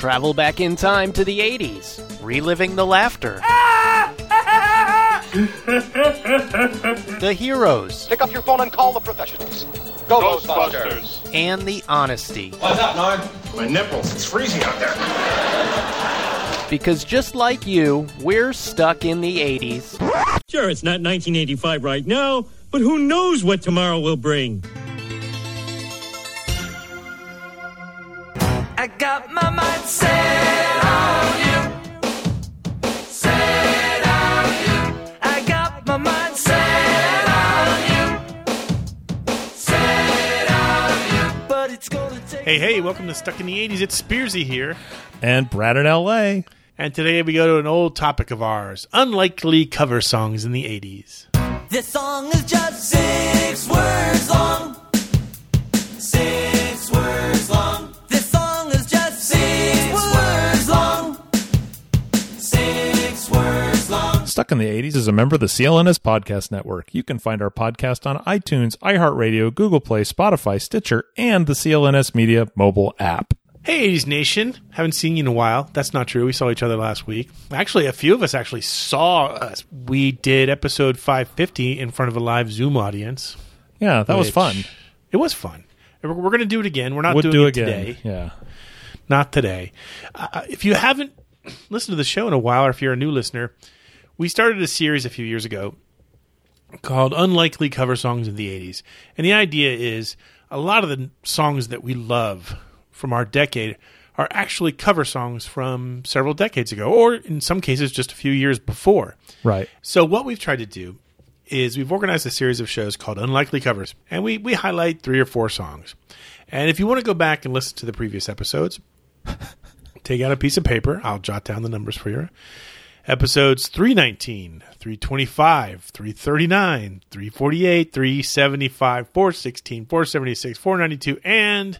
Travel back in time to the 80s, reliving the laughter. the heroes. Pick up your phone and call the professionals. Go, Ghostbusters. And the honesty. What's up, Norm? My nipples. It's freezing out there. Because just like you, we're stuck in the 80s. Sure, it's not 1985 right now, but who knows what tomorrow will bring? I got my Hey, hey, welcome to Stuck in the 80s. It's Spearsy here. And Brad in LA. And today we go to an old topic of ours unlikely cover songs in the 80s. This song is Stuck in the 80s is a member of the CLNS Podcast Network. You can find our podcast on iTunes, iHeartRadio, Google Play, Spotify, Stitcher, and the CLNS Media mobile app. Hey, 80s Nation. Haven't seen you in a while. That's not true. We saw each other last week. Actually, a few of us actually saw us. We did episode 550 in front of a live Zoom audience. Yeah, that was fun. It was fun. We're, we're going to do it again. We're not Would doing do it again. today. Yeah. Not today. Uh, if you haven't listened to the show in a while, or if you're a new listener, we started a series a few years ago called Unlikely Cover Songs of the 80s. And the idea is a lot of the songs that we love from our decade are actually cover songs from several decades ago, or in some cases, just a few years before. Right. So what we've tried to do is we've organized a series of shows called Unlikely Covers, and we we highlight three or four songs. And if you want to go back and listen to the previous episodes, take out a piece of paper. I'll jot down the numbers for you. Episodes 319, 325, 339, 348, 375, 416, 476, 492, and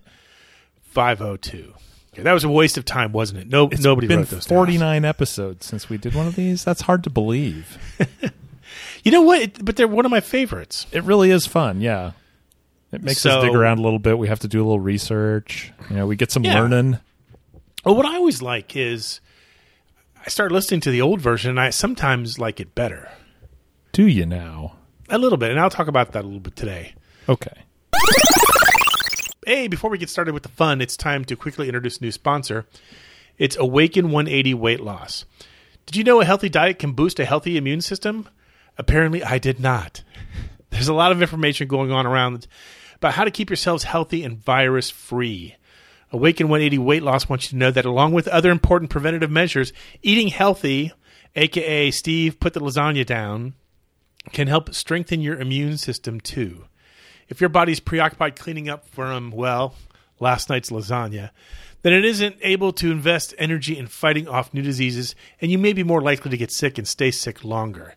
502. Okay, that was a waste of time, wasn't it? No, It's nobody been wrote those down. 49 episodes since we did one of these. That's hard to believe. You know what? It- but they're one of my favorites. It really is fun. Yeah. It makes So- us dig around a little bit. We have to do a little research. You know, we get some Yeah. learning. Well, what I always like is I start listening to the old version, and I sometimes like it better. Do you now? A little bit, and I'll talk about that a little bit today. Okay. Hey, before we get started with the fun, it's time to quickly introduce a new sponsor. It's Awaken 180 Weight Loss. Did you know a healthy diet can boost a healthy immune system? Apparently, I did not. There's a lot of information going on around about how to keep yourselves healthy and virus free. Awaken 180 Weight Loss wants you to know that along with other important preventative measures, eating healthy, aka Steve put the lasagna down, can help strengthen your immune system too. If your body's preoccupied cleaning up from, well, last night's lasagna, then it isn't able to invest energy in fighting off new diseases, and you may be more likely to get sick and stay sick longer.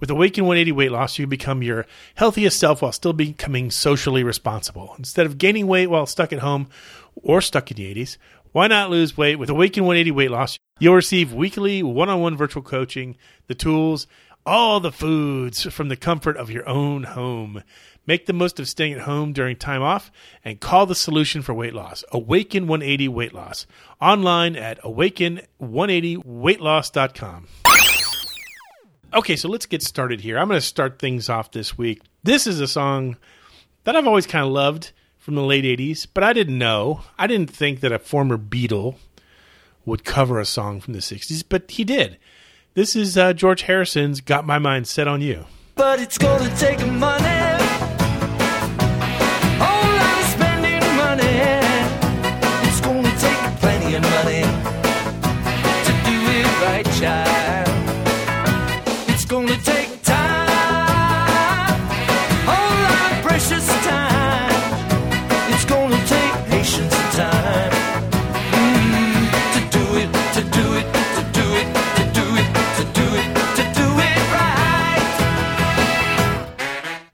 With Awaken 180 Weight Loss, you become your healthiest self while still becoming socially responsible. Instead of gaining weight while stuck at home or stuck in the 80s, why not lose weight with Awaken 180 Weight Loss? You'll receive weekly one on one virtual coaching, the tools, all the foods from the comfort of your own home. Make the most of staying at home during time off and call the solution for weight loss. Awaken 180 Weight Loss. Online at awaken180weightloss.com. Okay, so let's get started here. I'm going to start things off this week. This is a song that I've always kind of loved from the late 80s, but I didn't know. I didn't think that a former Beatle would cover a song from the 60s, but he did. This is uh, George Harrison's Got My Mind Set on You. But it's gonna take money.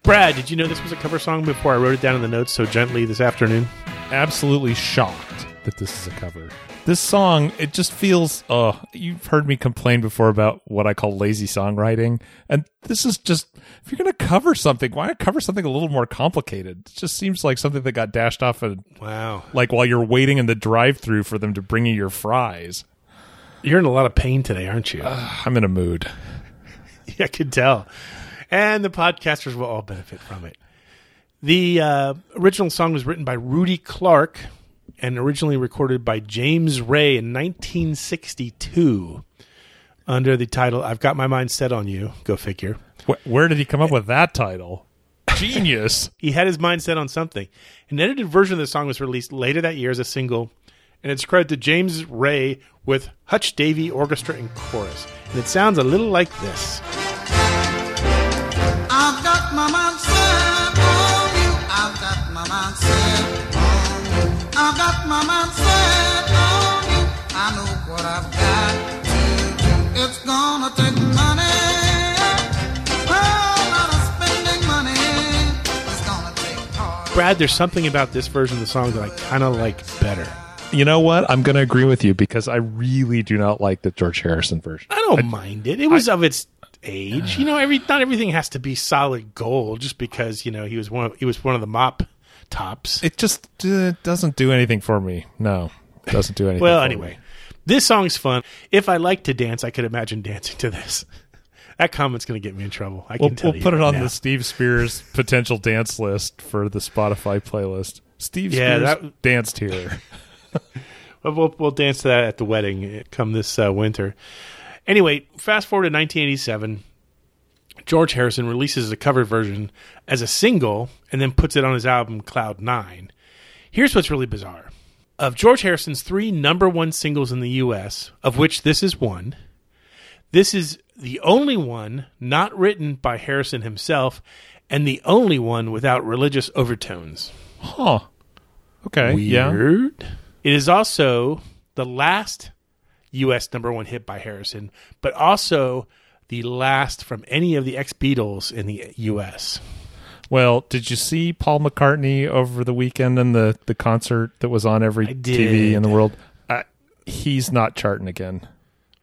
Brad, did you know this was a cover song before I wrote it down in the notes so gently this afternoon? Absolutely shocked. that this is a cover. This song, it just feels. Uh, you've heard me complain before about what I call lazy songwriting, and this is just. If you're going to cover something, why not cover something a little more complicated? It just seems like something that got dashed off, and Wow. like while you're waiting in the drive-through for them to bring you your fries. You're in a lot of pain today, aren't you? I'm in a mood. I could tell. And the podcasters will all benefit from it. The uh, original song was written by Rudy Clark and originally recorded by James Ray in 1962 under the title I've Got My Mind Set on You. Go figure. Wh- where did he come up with that title? Genius. He had his mind set on something. An edited version of the song was released later that year as a single, and it's credited to James Ray with Hutch Davie Orchestra and Chorus. And it sounds a little like this. It's gonna take money. Oh, lot of spending money. It's gonna take hard. Brad, there's something about this version of the song that I kind of like better. You know what? I'm going to agree with you because I really do not like the George Harrison version. I don't mind it. It was of its age. You know, every not everything has to be solid gold just because you know he was one. Of, he was one of the mop tops. It just uh, doesn't do anything for me. No, it doesn't do anything. well, for anyway, me. This song's fun. If I like to dance, I could imagine dancing to this. That comment's going to get me in trouble. I we'll, can tell we'll you put it right on now. the Steve Spears potential dance list for the Spotify playlist. Steve Yeah, Spears that- danced here. We'll, we'll dance to that at the wedding uh, come this uh, winter. Anyway, fast forward to 1987. George Harrison releases a cover version as a single and then puts it on his album Cloud Nine. Here's what's really bizarre. Of George Harrison's three number one singles in the U.S., of which this is one, this is the only one not written by Harrison himself and the only one without religious overtones. Huh. Okay. Yeah. Weird. It is also the last U.S. number one hit by Harrison, but also the last from any of the ex Beatles in the U.S. Well, did you see Paul McCartney over the weekend and the, the concert that was on every TV in the world? Uh, he's not charting again.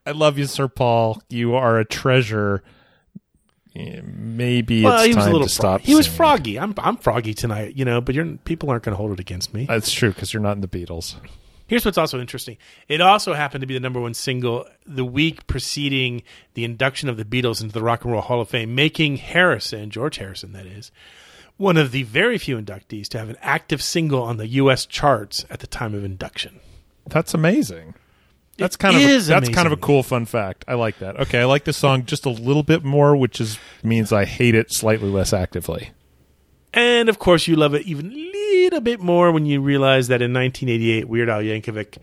I love you, Sir Paul. You are a treasure. Maybe Well, it's he was time a little to stop. frog- He was froggy. I'm I'm froggy tonight, you know, but you're, people aren't going to hold it against me. That's true because you're not in the Beatles. Here's what's also interesting. It also happened to be the number one single the week preceding the induction of the Beatles into the Rock and Roll Hall of Fame, making Harrison, George Harrison, that is, one of the very few inductees to have an active single on the U.S. charts at the time of induction. That's amazing. That's It kind of a, that's kind of a cool fun fact. I like that. Okay, I like this song just a little bit more, which is means I hate it slightly less actively. And of course, you love it even a little bit more when you realize that in 1988, Weird Al Yankovic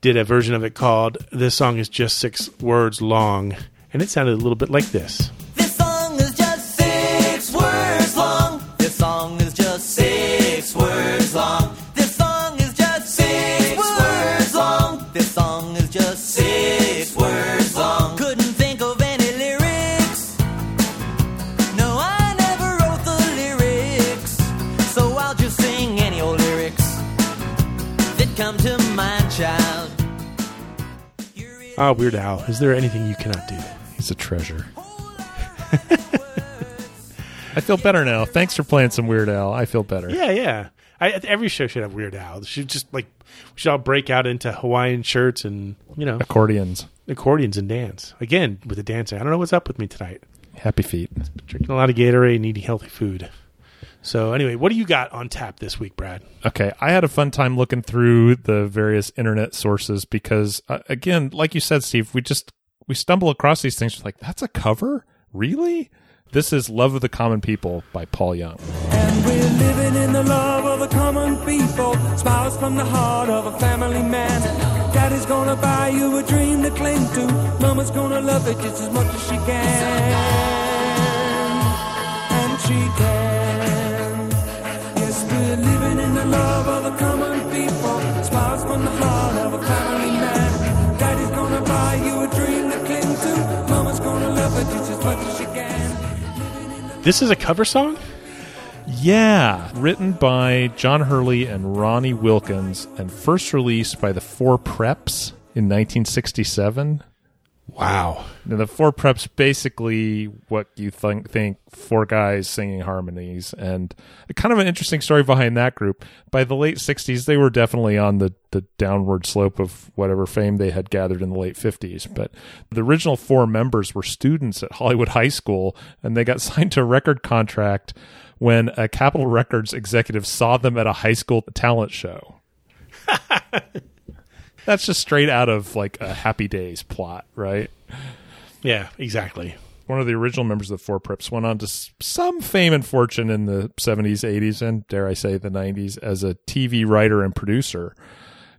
did a version of it called "This Song Is Just Six Words Long," and it sounded a little bit like this. This song is just six words long. This song is just six words long. This song is just six words long. This song is just six Ah, Weird Al, is there anything you cannot do? He's a treasure. I feel better now. Thanks for playing some Weird Al. I feel better. Yeah, yeah. I, every show should have Weird Al. Should just like we should all break out into Hawaiian shirts and you know Accordions. accordions and dance again with the dancing. I don't know what's up with me tonight. Happy feet. Drinking a lot of Gatorade and eating healthy food. So anyway, what do you got on tap this week, Brad? Okay, I had a fun time looking through the various internet sources because, uh, again, like you said, Steve, we just we stumble across these things. Like that's a cover, really? This is "Love of the Common People" by Paul Young. And we're living in the love of the common people. Smiles from the heart of a family man. Daddy's gonna buy you a dream to cling to. Mama's gonna love it just as much as she can. And she can. Yes, we're living in the love of the common people. Smiles from the heart of a family man. Daddy's gonna buy you a dream to cling to. Mama's gonna love it just as much as she can. This is a cover song. Yeah, written by John Hurley and Ronnie Wilkins, and first released by the Four Preps in 1967. Wow. Now, the Four Preps basically what you think think four guys singing harmonies, and kind of an interesting story behind that group. By the late 60s, they were definitely on the the downward slope of whatever fame they had gathered in the late 50s. But the original four members were students at Hollywood High School, and they got signed to a record contract when a Capitol Records executive saw them at a high school talent show. That's just straight out of like a Happy Days plot, right? Yeah, exactly. One of the original members of the Four Preps went on to some fame and fortune in the 70s, 80s, and dare I say the 90s as a TV writer and producer.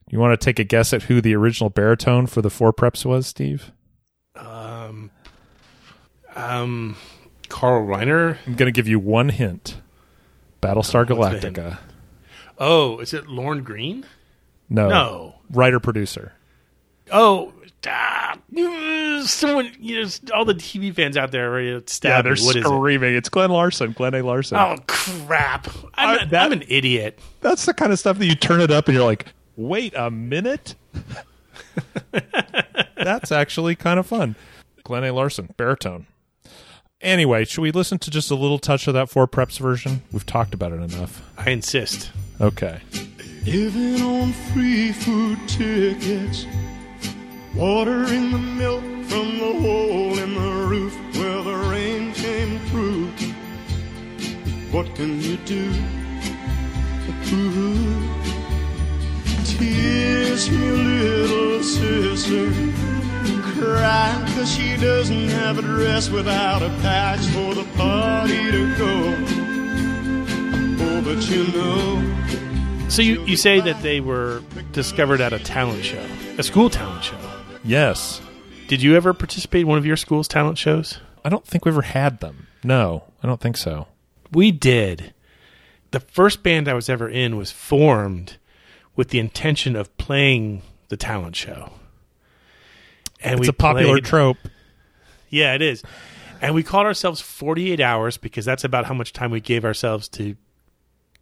You want to take a guess at who the original baritone for the Four Preps was, Steve? Um, um, Carl Reiner. I'm going to give you one hint Battlestar What's Galactica. Oh, is it Lorne Greene? No. No. Writer producer. Oh, ah, uh, someone, you know, all the TV fans out there are ready to stab me. What is it? screaming. It's Glenn Larson. Glenn A. Larson. Oh, crap. I'm, Uh, that- I'm an idiot. That's the kind of stuff that you turn it up and you're like, wait a minute. That's actually kind of fun. Glenn A. Larson, baritone. Anyway, should we listen to just a little touch of that Four Preps version? We've talked about it enough. I insist. Okay. Living on free food tickets. Water in the milk from the hole in the roof where the rain came through. What can you do? Ooh. Tears me little sister. Crying cause she doesn't have a dress without a patch for the party to go. Oh, but you know. So you, you say that they were discovered at a talent show, a school talent show. Yes. Did you ever participate in one of your school's talent shows? I don't think we ever had them. No, I don't think so. We did. The first band I was ever in was formed with the intention of playing the talent show. And it's a popular played- trope. Yeah, it is. And we called ourselves 48 hours because that's about how much time we gave ourselves to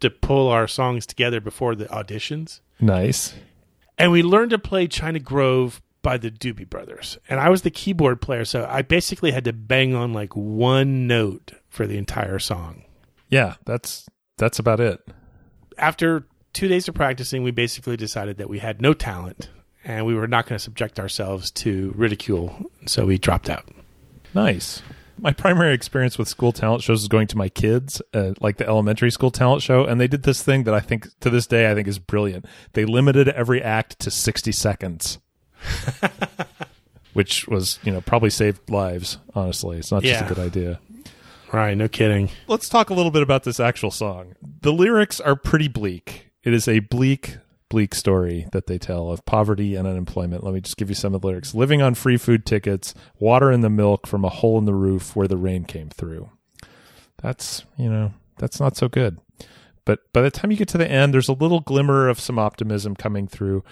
to pull our songs together before the auditions. Nice. And we learned to play China Grove by the Doobie Brothers. And I was the keyboard player, so I basically had to bang on like one note for the entire song. Yeah, that's that's about it. After two days of practicing, we basically decided that we had no talent and we were not going to subject ourselves to ridicule. So we dropped out. Nice. My primary experience with school talent shows is going to my kids, uh, like the elementary school talent show, and they did this thing that I think to this day I think is brilliant. They limited every act to sixty seconds, which was you know probably saved lives. Honestly, it's not just a good idea. Right, no kidding. Let's talk a little bit about this actual song. The lyrics are pretty bleak. It is a bleak, bleak story that they tell of poverty and unemployment. Let me just give you some of the lyrics. Living on free food tickets, water in the milk from a hole in the roof where the rain came through. That's, you know, that's not so good. But by the time you get to the end, there's a little glimmer of some optimism coming through.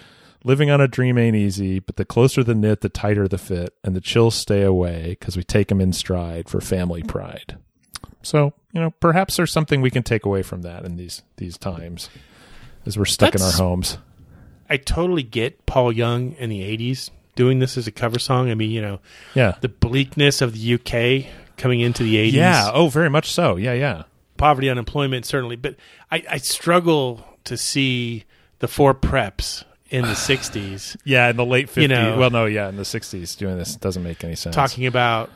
Living on a dream ain't easy, but the closer the knit, the tighter the fit, and the chills stay away because we take 'em in stride for family pride. So, you know, perhaps there's something we can take away from that in these these times as we're stuck in our homes. I totally get Paul Young in the 80s doing this as a cover song. I mean, you know, Yeah. the bleakness of the UK coming into the 80s. Yeah. Oh, very much so. Yeah, yeah. Poverty, unemployment, certainly. But I, I struggle to see the four preps in the 60s Yeah, in the late 50s. You know- well, no, yeah, in the 60s doing this doesn't make any sense. talking about,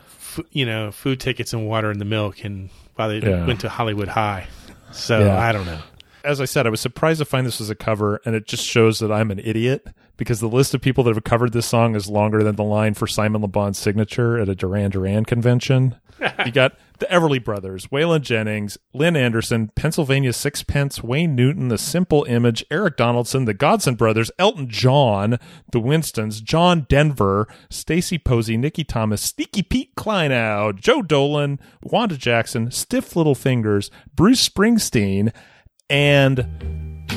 you know, food tickets and water in the milk and while they Yeah. went to Hollywood High. So Yeah. I don't know. As I said, I was surprised to find this was a cover, and it just shows that I'm an idiot because the list of people that have covered this song is longer than the line for Simon LeBon's signature at a Duran Duran convention. you got the Everly Brothers, Waylon Jennings, Lynn Anderson, Pennsylvania Sixpence, Wayne Newton, The Simple Image, Eric Donaldson, the Gosdin Brothers, Elton John, the Winstons, John Denver, Stacy Posey, Nicky Thomas, Sneaky Pete Kleinow, Joe Dolan, Wanda Jackson, Stiff Little Fingers, Bruce Springsteen, and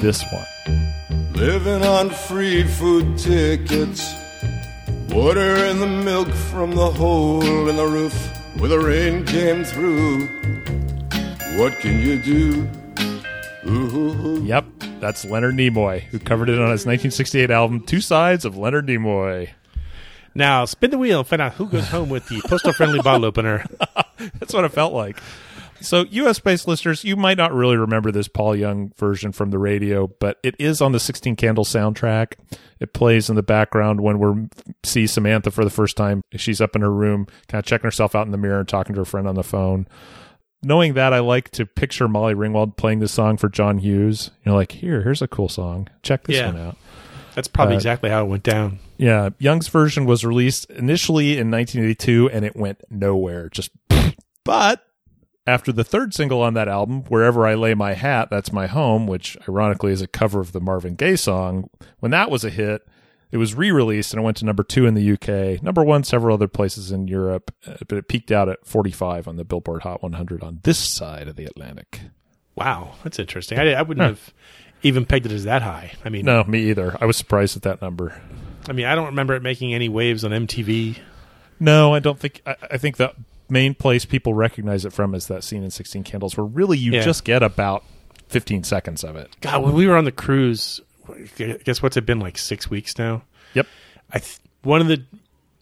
this one. Living on free food tickets. Water in the milk from the hole in the roof where the rain came through. What can you do? Ooh. Yep, that's Leonard Nimoy, who covered it on his 1968 album Two Sides of Leonard Nimoy. Now spin the wheel and find out who goes home with the postal friendly bottle opener. That's what it felt like. So, US based listeners, you might not really remember this Paul Young version from the radio, but it is on the 16 Candle soundtrack. It plays in the background when we see Samantha for the first time. She's up in her room, kind of checking herself out in the mirror and talking to her friend on the phone. Knowing that, I like to picture Molly Ringwald playing this song for John Hughes. You know, like, here, here's a cool song. Check this Yeah. one out. That's probably Uh, exactly how it went down. Yeah, Young's version was released initially in 1982 and it went nowhere. Just but after the third single on that album, Wherever I Lay My Hat, That's My Home, which ironically is a cover of the Marvin Gaye song, when that was a hit, it was re-released and it went to number 2 in the UK, number 1 several other places in Europe, uh, but it peaked out at 45 on the Billboard Hot 100 on this side of the Atlantic. Wow, that's interesting. I, I wouldn't Huh. have even pegged it as that high. I mean, No, me either. I was surprised at that number. I mean, I don't remember it making any waves on MTV. No, I don't think. I, I think the main place people recognize it from is that scene in Sixteen Candles, where really you Yeah. just get about fifteen seconds of it. God, when we were on the cruise, guess what's it been like six weeks now? Yep. I th- one of the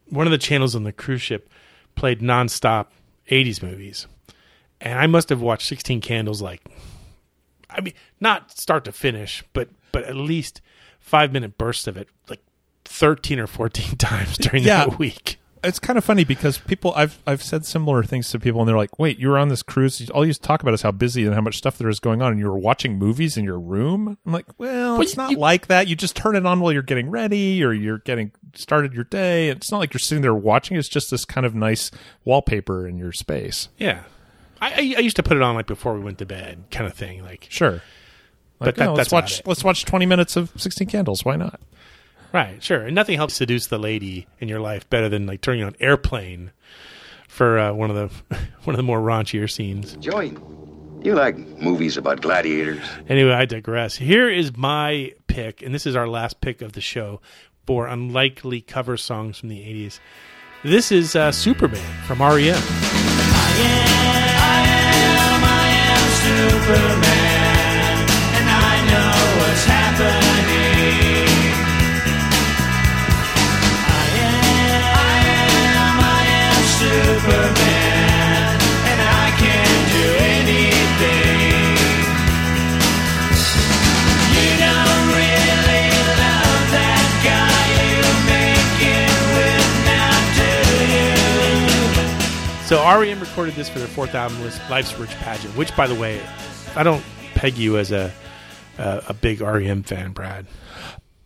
one of the channels on the cruise ship played nonstop '80s movies, and I must have watched Sixteen Candles like, I mean, not start to finish, but but at least five minute bursts of it, like thirteen or fourteen times during Yeah. that week. It's kind of funny because people I've I've said similar things to people, and they're like, "Wait, you were on this cruise? All you talk about is how busy and how much stuff there is going on, and you were watching movies in your room." I'm like, "Well, Well, it's you- not you- like that. You just turn it on while you're getting ready, or you're getting started your day. It's not like you're sitting there watching. It's just this kind of nice wallpaper in your space." Yeah, I, I, used to put it on like before we went to bed, kind of thing. Like, Sure. But that- let's watch it. let's watch 20 minutes of 16 Candles. Why not? Right, sure. And nothing helps seduce the lady in your life better than like turning on airplane for uh, one of the one of the more raunchier scenes. Joey, you like movies about gladiators? Anyway, I digress. Here is my pick, and this is our last pick of the show for unlikely cover songs from the 80s. This is uh, Superman from REM. Superman, So REM recorded this for their fourth album, Life's Rich Pageant, which, by the way, I don't peg you as a a, a big REM fan, Brad.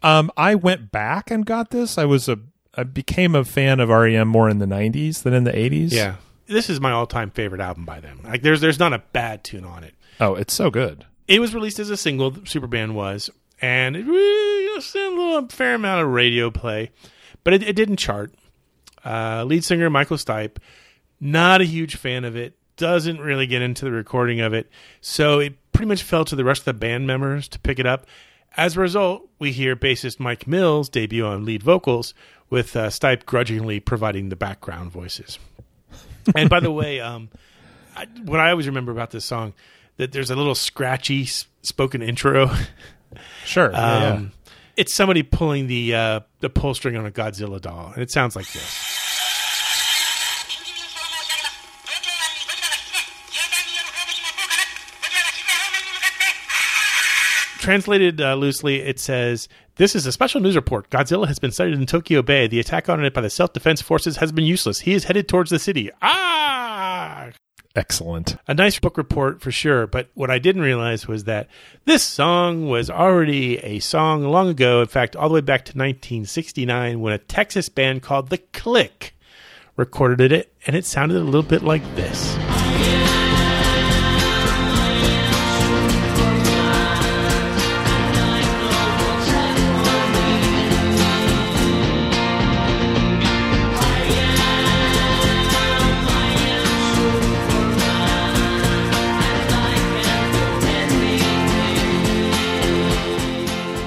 Um, I went back and got this. I was a I became a fan of REM more in the 90s than in the 80s. Yeah, this is my all-time favorite album by them. Like, there's there's not a bad tune on it. Oh, it's so good. It was released as a single. Superman was, and it really was a little fair amount of radio play, but it, it didn't chart. Uh, lead singer Michael Stipe, not a huge fan of it. Doesn't really get into the recording of it, so it pretty much fell to the rest of the band members to pick it up. As a result, we hear bassist Mike Mills debut on lead vocals, with uh, Stipe grudgingly providing the background voices. and by the way, um, I, what I always remember about this song that there's a little scratchy s- spoken intro. Sure. yeah, yeah. Um, It's somebody pulling the uh, the pull string on a Godzilla doll, and it sounds like this. Translated uh, loosely, it says, This is a special news report. Godzilla has been sighted in Tokyo Bay. The attack on it by the self defense forces has been useless. He is headed towards the city. Ah! Excellent. A nice book report for sure. But what I didn't realize was that this song was already a song long ago. In fact, all the way back to 1969 when a Texas band called The Clique recorded it, and it sounded a little bit like this.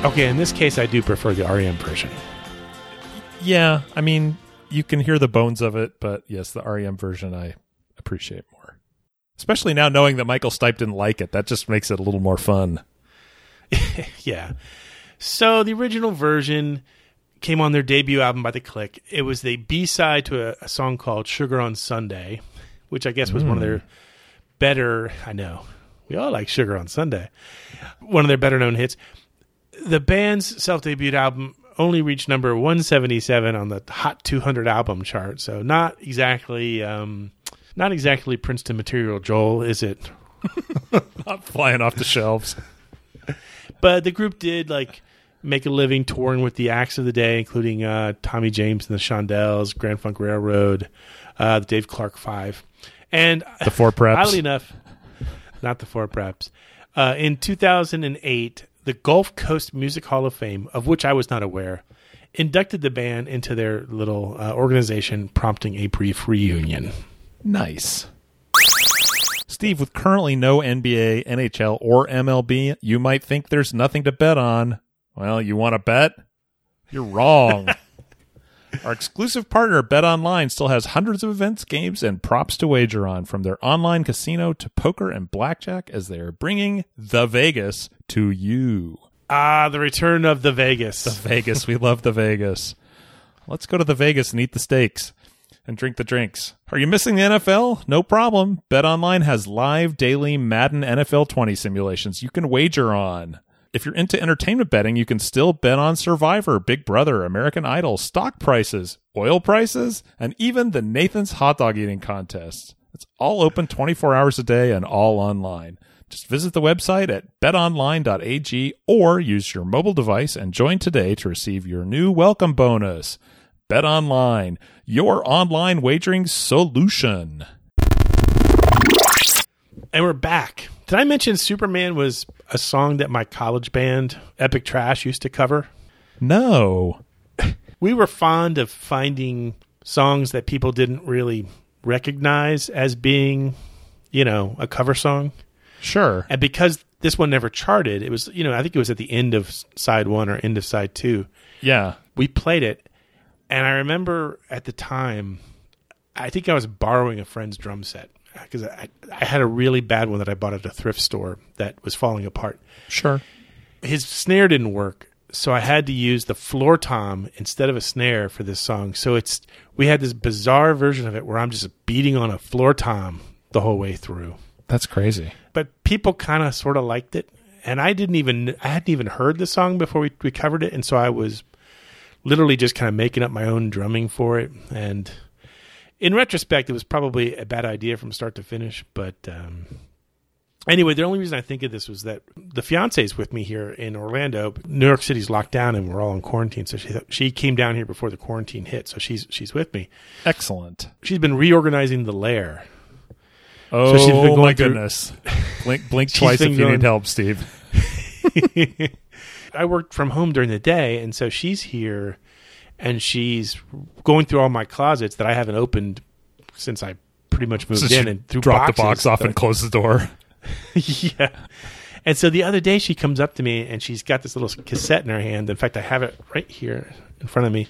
Okay, in this case, I do prefer the REM version. Yeah, I mean, you can hear the bones of it, but yes, the REM version I appreciate more. Especially now knowing that Michael Stipe didn't like it. That just makes it a little more fun. yeah. So the original version came on their debut album by The Clique. It was the B side to a, a song called Sugar on Sunday, which I guess was one of their mm. better. I know we all like Sugar on Sunday. One of their better known hits. The band's self debuted album only reached number 177 on the Hot 200 album chart, so not exactly. Um, not exactly Princeton material, Joel, is it? Not flying off the shelves. but the group did like make a living touring with the acts of the day, including uh, Tommy James and the Shondells, Grand Funk Railroad, uh, the Dave Clark Five, and The Four Preps. Oddly enough, not the Four Preps. Uh, in 2008, the Gulf Coast Music Hall of Fame, of which I was not aware, inducted the band into their little uh, organization, prompting a brief reunion. Nice. Steve, with currently no NBA, NHL, or MLB, you might think there's nothing to bet on. Well, you want to bet? You're wrong. Our exclusive partner, Bet Online, still has hundreds of events, games, and props to wager on, from their online casino to poker and blackjack, as they are bringing the Vegas to you. Ah, the return of the Vegas. The Vegas. We love the Vegas. Let's go to the Vegas and eat the steaks and drink the drinks. Are you missing the NFL? No problem. BetOnline has live daily Madden NFL 20 simulations you can wager on. If you're into entertainment betting, you can still bet on Survivor, Big Brother, American Idol, stock prices, oil prices, and even the Nathan's hot dog eating contest. It's all open 24 hours a day and all online. Just visit the website at betonline.ag or use your mobile device and join today to receive your new welcome bonus. Bet Online, your online wagering solution. And we're back. Did I mention Superman was a song that my college band, Epic Trash, used to cover? No. We were fond of finding songs that people didn't really recognize as being, you know, a cover song. Sure. And because this one never charted, it was, you know, I think it was at the end of side one or end of side two. Yeah. We played it. And I remember at the time, I think I was borrowing a friend's drum set because I, I had a really bad one that I bought at a thrift store that was falling apart. Sure. His snare didn't work, so I had to use the floor tom instead of a snare for this song. So it's we had this bizarre version of it where I'm just beating on a floor tom the whole way through. That's crazy. But people kind of sort of liked it, and I didn't even I hadn't even heard the song before we we covered it, and so I was literally just kind of making up my own drumming for it and in retrospect, it was probably a bad idea from start to finish. But um, anyway, the only reason I think of this was that the fiance is with me here in Orlando. New York City's locked down, and we're all in quarantine. So she she came down here before the quarantine hit. So she's she's with me. Excellent. She's been reorganizing the lair. Oh, she's been going my through- goodness. blink blink twice if you going- need help, Steve. I worked from home during the day, and so she's here, and she's going through all my closets that I haven't opened since I pretty much moved Since in and threw drop the box off and close the door. yeah. And so the other day she comes up to me and she's got this little cassette in her hand. In fact, I have it right here in front of me.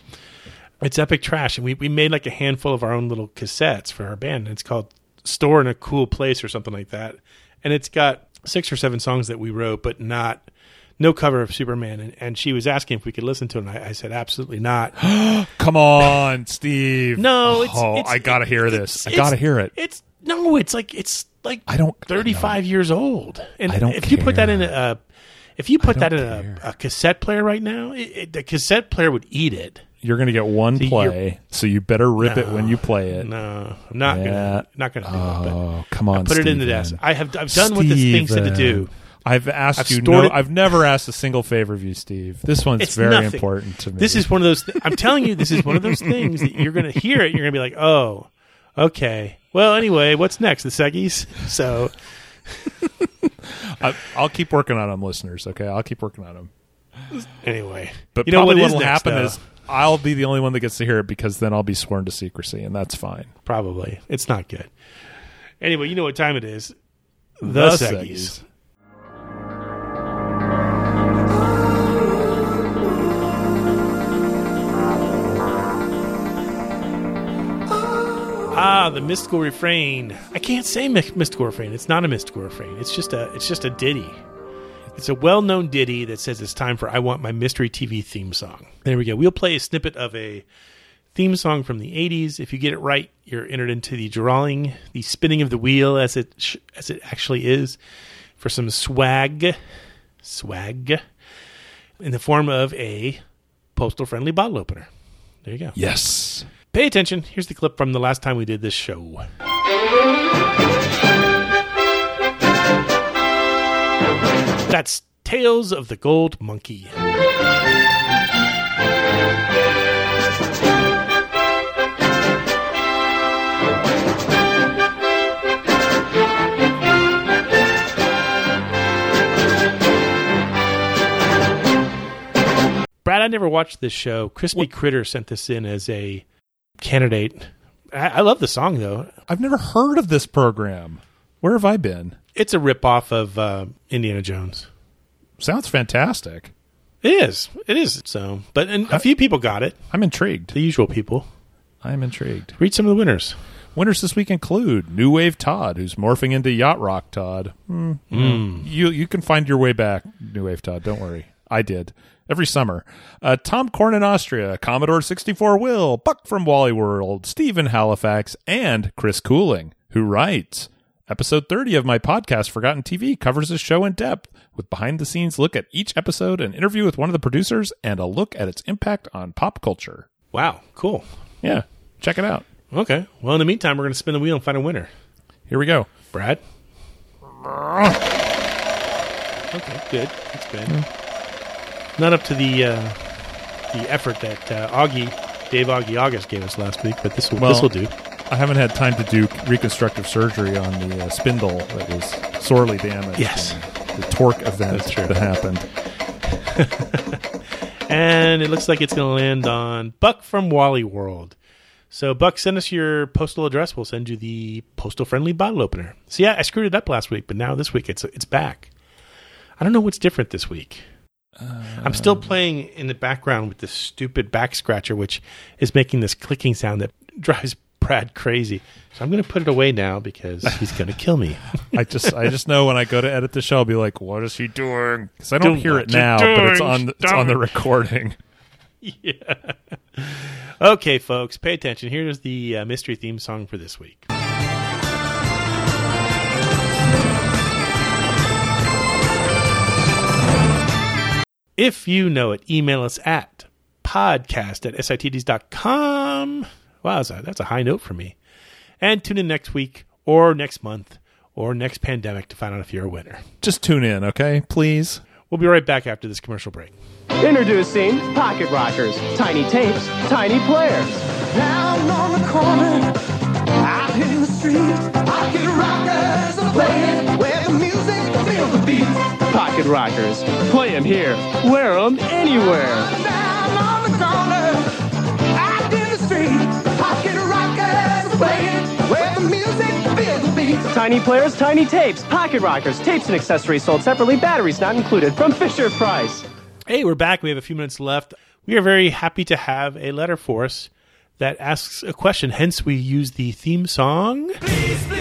It's Epic Trash. And we, we made like a handful of our own little cassettes for our band. And it's called Store in a Cool Place or something like that. And it's got six or seven songs that we wrote, but not no cover of Superman. And, and she was asking if we could listen to it. And I, I said, absolutely not. Come on, Steve. No, oh, it's, Oh, it's I gotta hear this. I it's- gotta hear it. It's no, it's like it's like I don't- thirty-five years old, and I don't if you put that in a, if you put that in a, a cassette player right now, it, it, the cassette player would eat it. You're gonna get one you're- play, so you better rip it when you play it. No, I'm not Yeah. gonna not gonna do it. Oh, come on, put it in the Steven. desk. I have I've done what this thing said to do. Steven. I've asked I've you. No, it- I've never asked a single favor of you, Steve. This one's It's very nothing. important to me. This is one of those. Th- I'm telling you, this is one of those things that you're gonna hear it. You're gonna be like, oh, okay. Well, anyway, what's next? The Seggies. So I, I'll keep working on them, listeners. Okay, I'll keep working on them. anyway, But you know probably what will happen though? is I'll be the only one that gets to hear it because then I'll be sworn to secrecy, and that's fine. Probably. It's not good. Anyway, you know what time it is. The, Seggies. Ah, Ah, the mystical refrain. I can't say my- mystical refrain. It's not a mystical refrain. It's just a it's just a ditty. It's a well-known ditty that says it's time for I want my mystery TV theme song. There we go. We'll play a snippet of a theme song from the 80s. If you get it right, you're entered into the drawing, the spinning of the wheel as it sh- as it actually is for some swag swag in the form of a postal friendly bottle opener. There you go. Yes. Pay attention. Here's the clip from the last time we did this show. That's Tales of the Gold Monkey. Brad, I never watched this show. Crispy Critter sent this in as a candidate. I, I love the song though. I've never heard of this program. Where have I been? It's a ripoff of uh, Indiana Jones. Sounds fantastic. It is. It is. So, but and a few people got it. I'm intrigued. The usual people. I'm intrigued. Read some of the winners. Winners this week include New Wave Todd, who's morphing into Yacht Rock Todd. Hmm. Mm. You you can find your way back, New Wave Todd. Don't worry. I did every summer. Uh, Tom Korn in Austria, Commodore 64 Will, Buck from Wally World, Stephen Halifax, and Chris Cooling, who writes. Episode 30 of my podcast, Forgotten TV, covers this show in depth with behind the scenes look at each episode, an interview with one of the producers, and a look at its impact on pop culture. Wow, cool. Yeah, check it out. Okay. Well, in the meantime, we're going to spin the wheel and find a winner. Here we go. Brad. Okay, good. That's good. Not up to the uh, the effort that uh, Augie, Dave Augie August gave us last week, but this will Well, this will do. I haven't had time to do reconstructive surgery on the uh, spindle that was sorely damaged. Yes. The torque event that happened. And it looks like it's going to land on Buck from Wally World. So, Buck, send us your postal address. We'll send you the postal friendly bottle opener. So, yeah, I screwed it up last week, but now this week it's it's back. I don't know what's different this week. I'm still playing in the background with this stupid back scratcher, which is making this clicking sound that drives Brad crazy. So I'm going to put it away now because he's going to kill me. I just I just know when I go to edit the show, I'll be like, "What is he doing?" Because I don't Doing hear it now, but it's doing, on it's on the recording. yeah. Okay, folks, pay attention. Here's the uh, mystery theme song for this week. If you know it, email us at podcast at sitds.com. Wow, that's a, that's a high note for me. And tune in next week or next month or next pandemic to find out if you're a winner. Just tune in, okay? Please. We'll be right back after this commercial break. Introducing Pocket Rockers. Tiny tapes, tiny players. Down on the corner, out in the street, pocket rockers beat. Pocket Rockers. Play 'em here, wear 'em anywhere. Down on the corner, out in the street, pocket rockers are playing where the music feels the beat. Tiny players, tiny tapes. Pocket Rockers. Tapes and accessories sold separately, batteries not included. From Fisher Price. Hey, we're back. We have a few minutes left. We are very happy to have a letter for us that asks a question. Hence, we use the theme song. Please, please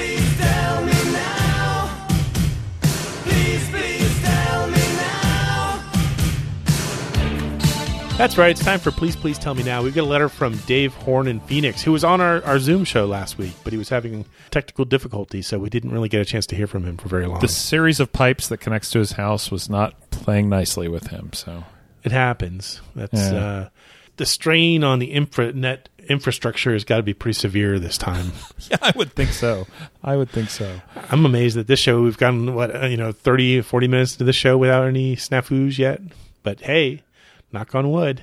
That's right. It's time for Please, Please Tell Me Now. We've got a letter from Dave Horn in Phoenix, who was on our, our Zoom show last week, but he was having technical difficulties, so we didn't really get a chance to hear from him for very long. The series of pipes that connects to his house was not playing nicely with him, so It happens. That's Yeah. uh, the strain on the infra net infrastructure has got to be pretty severe this time. yeah, I would think so. I would think so. I'm amazed that this show we've gotten what uh, you know 30 40 minutes into the show without any snafus yet. But hey, knock on wood.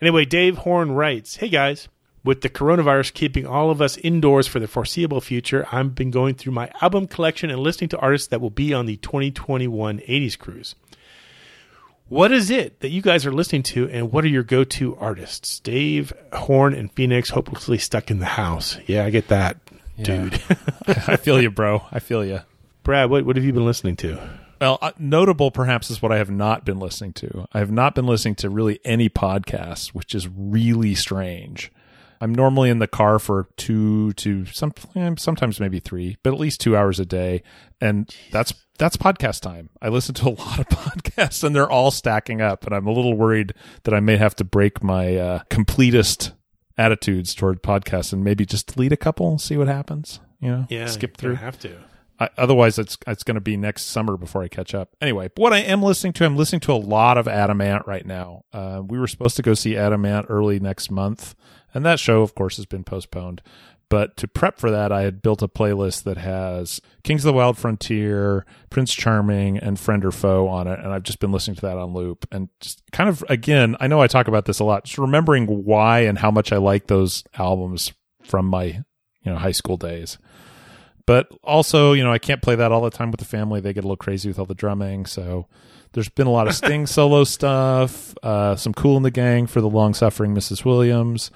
Anyway, Dave Horn writes, "Hey guys, with the coronavirus keeping all of us indoors for the foreseeable future, I've been going through my album collection and listening to artists that will be on the 2021 80s cruise. What is it that you guys are listening to, and what are your go-to artists? Dave Horn and Phoenix, hopelessly stuck in the house. Yeah, I get that, dude. I feel you, bro. I feel you. Brad, what what have you been listening to? Well, uh, notable perhaps is what I have not been listening to. I have not been listening to really any podcasts, which is really strange. I'm normally in the car for two to some sometimes maybe three, but at least two hours a day, and that's that's podcast time. I listen to a lot of podcasts, and they're all stacking up, and I'm a little worried that I may have to break my uh, completist attitudes toward podcasts and maybe just delete a couple, and see what happens. You know, Yeah, skip through. have to. I, otherwise, it's it's going to be next summer before I catch up. Anyway, what I am listening to, I'm listening to a lot of Adam Ant right now. Uh, we were supposed to go see Adam Ant early next month, and that show, of course, has been postponed. But to prep for that, I had built a playlist that has Kings of the Wild Frontier, Prince Charming, and Friend or Foe on it, and I've just been listening to that on loop. And just kind of again, I know I talk about this a lot, just remembering why and how much I like those albums from my you know high school days but also you know i can't play that all the time with the family. They get a little crazy with all the drumming. So there's been a lot of sting solo stuff uh, some Kool & the Gang for the long suffering mrs williams.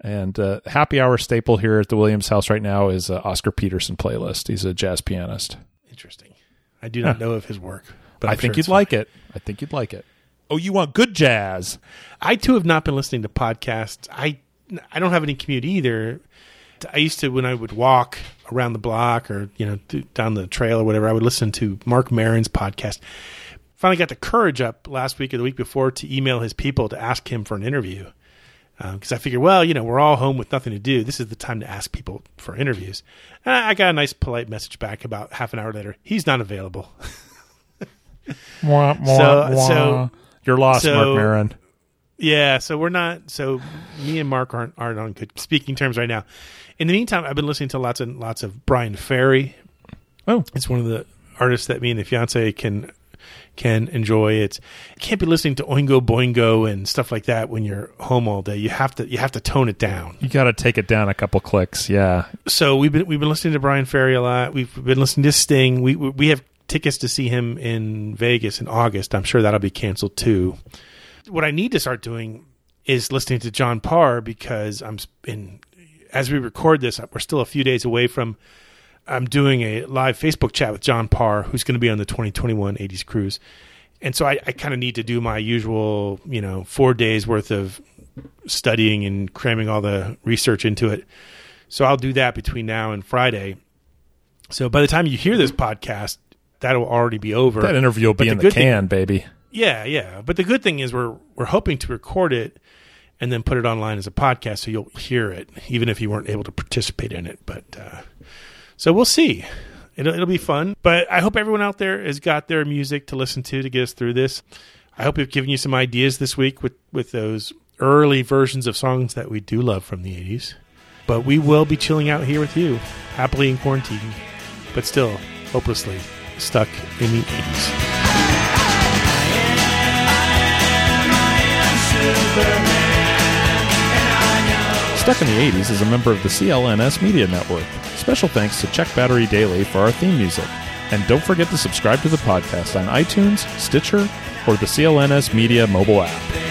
And uh, happy hour staple here at the williams house right now is uh, oscar peterson playlist. He's a jazz pianist. Interesting. I do not Huh. know of his work, but i I'm think sure you'd it's like it. I think you'd like it. Oh you want good jazz. I too have not been listening to podcasts. I I don't have any commute either. I used to when I would walk around the block or you know down the trail or whatever. I would listen to Marc Maron's podcast. Finally got the courage up last week or the week before to email his people to ask him for an interview um, because I figured, well, you know, we're all home with nothing to do. This is the time to ask people for interviews. And I I got a nice, polite message back about half an hour later. He's not available. Mwah, mwah, So- mwah. so- you're lost so- Marc Maron. Yeah, so we're not. So me and Marc aren't aren't on good speaking terms right now. In the meantime, I've been listening to lots and lots of Bryan Ferry. Oh, it's one of the artists that me and the fiance can can enjoy. It's you can't be listening to Oingo Boingo and stuff like that when you're home all day. You have to you have to tone it down. you got to take it down a couple clicks yeah So we've been we've been listening to Bryan Ferry a lot. We've been listening to Sting. We we we have tickets to see him in Vegas in August. I'm sure that'll be canceled too. What I need to start doing is listening to John Parr because I'm in as we record this, we're still a few days away from I'm doing a live Facebook chat with John Parr, who's going to be on the 2021 80s cruise. And so I, I kind of need to do my usual, you know, four days worth of studying and cramming all the research into it. So I'll do that between now and Friday. So by the time you hear this podcast, that'll already be over. that interview will be in the thing- can baby yeah, yeah. But the good thing is we're we're hoping to record it and then put it online as a podcast, so you'll hear it, even if you weren't able to participate in it. But uh, so we'll see. It'll it'll be fun. But I hope everyone out there has got their music to listen to to get us through this. I hope we've given you some ideas this week with with those early versions of songs that we do love from the '80s. But we will be chilling out here with you, happily in quarantine, but still hopelessly stuck in the '80s. Stuck in the 80s is a member of the CLNS Media Network. Special thanks to Check Battery Daily for our theme music. And don't forget to subscribe to the podcast on iTunes, Stitcher, or the CLNS Media mobile app.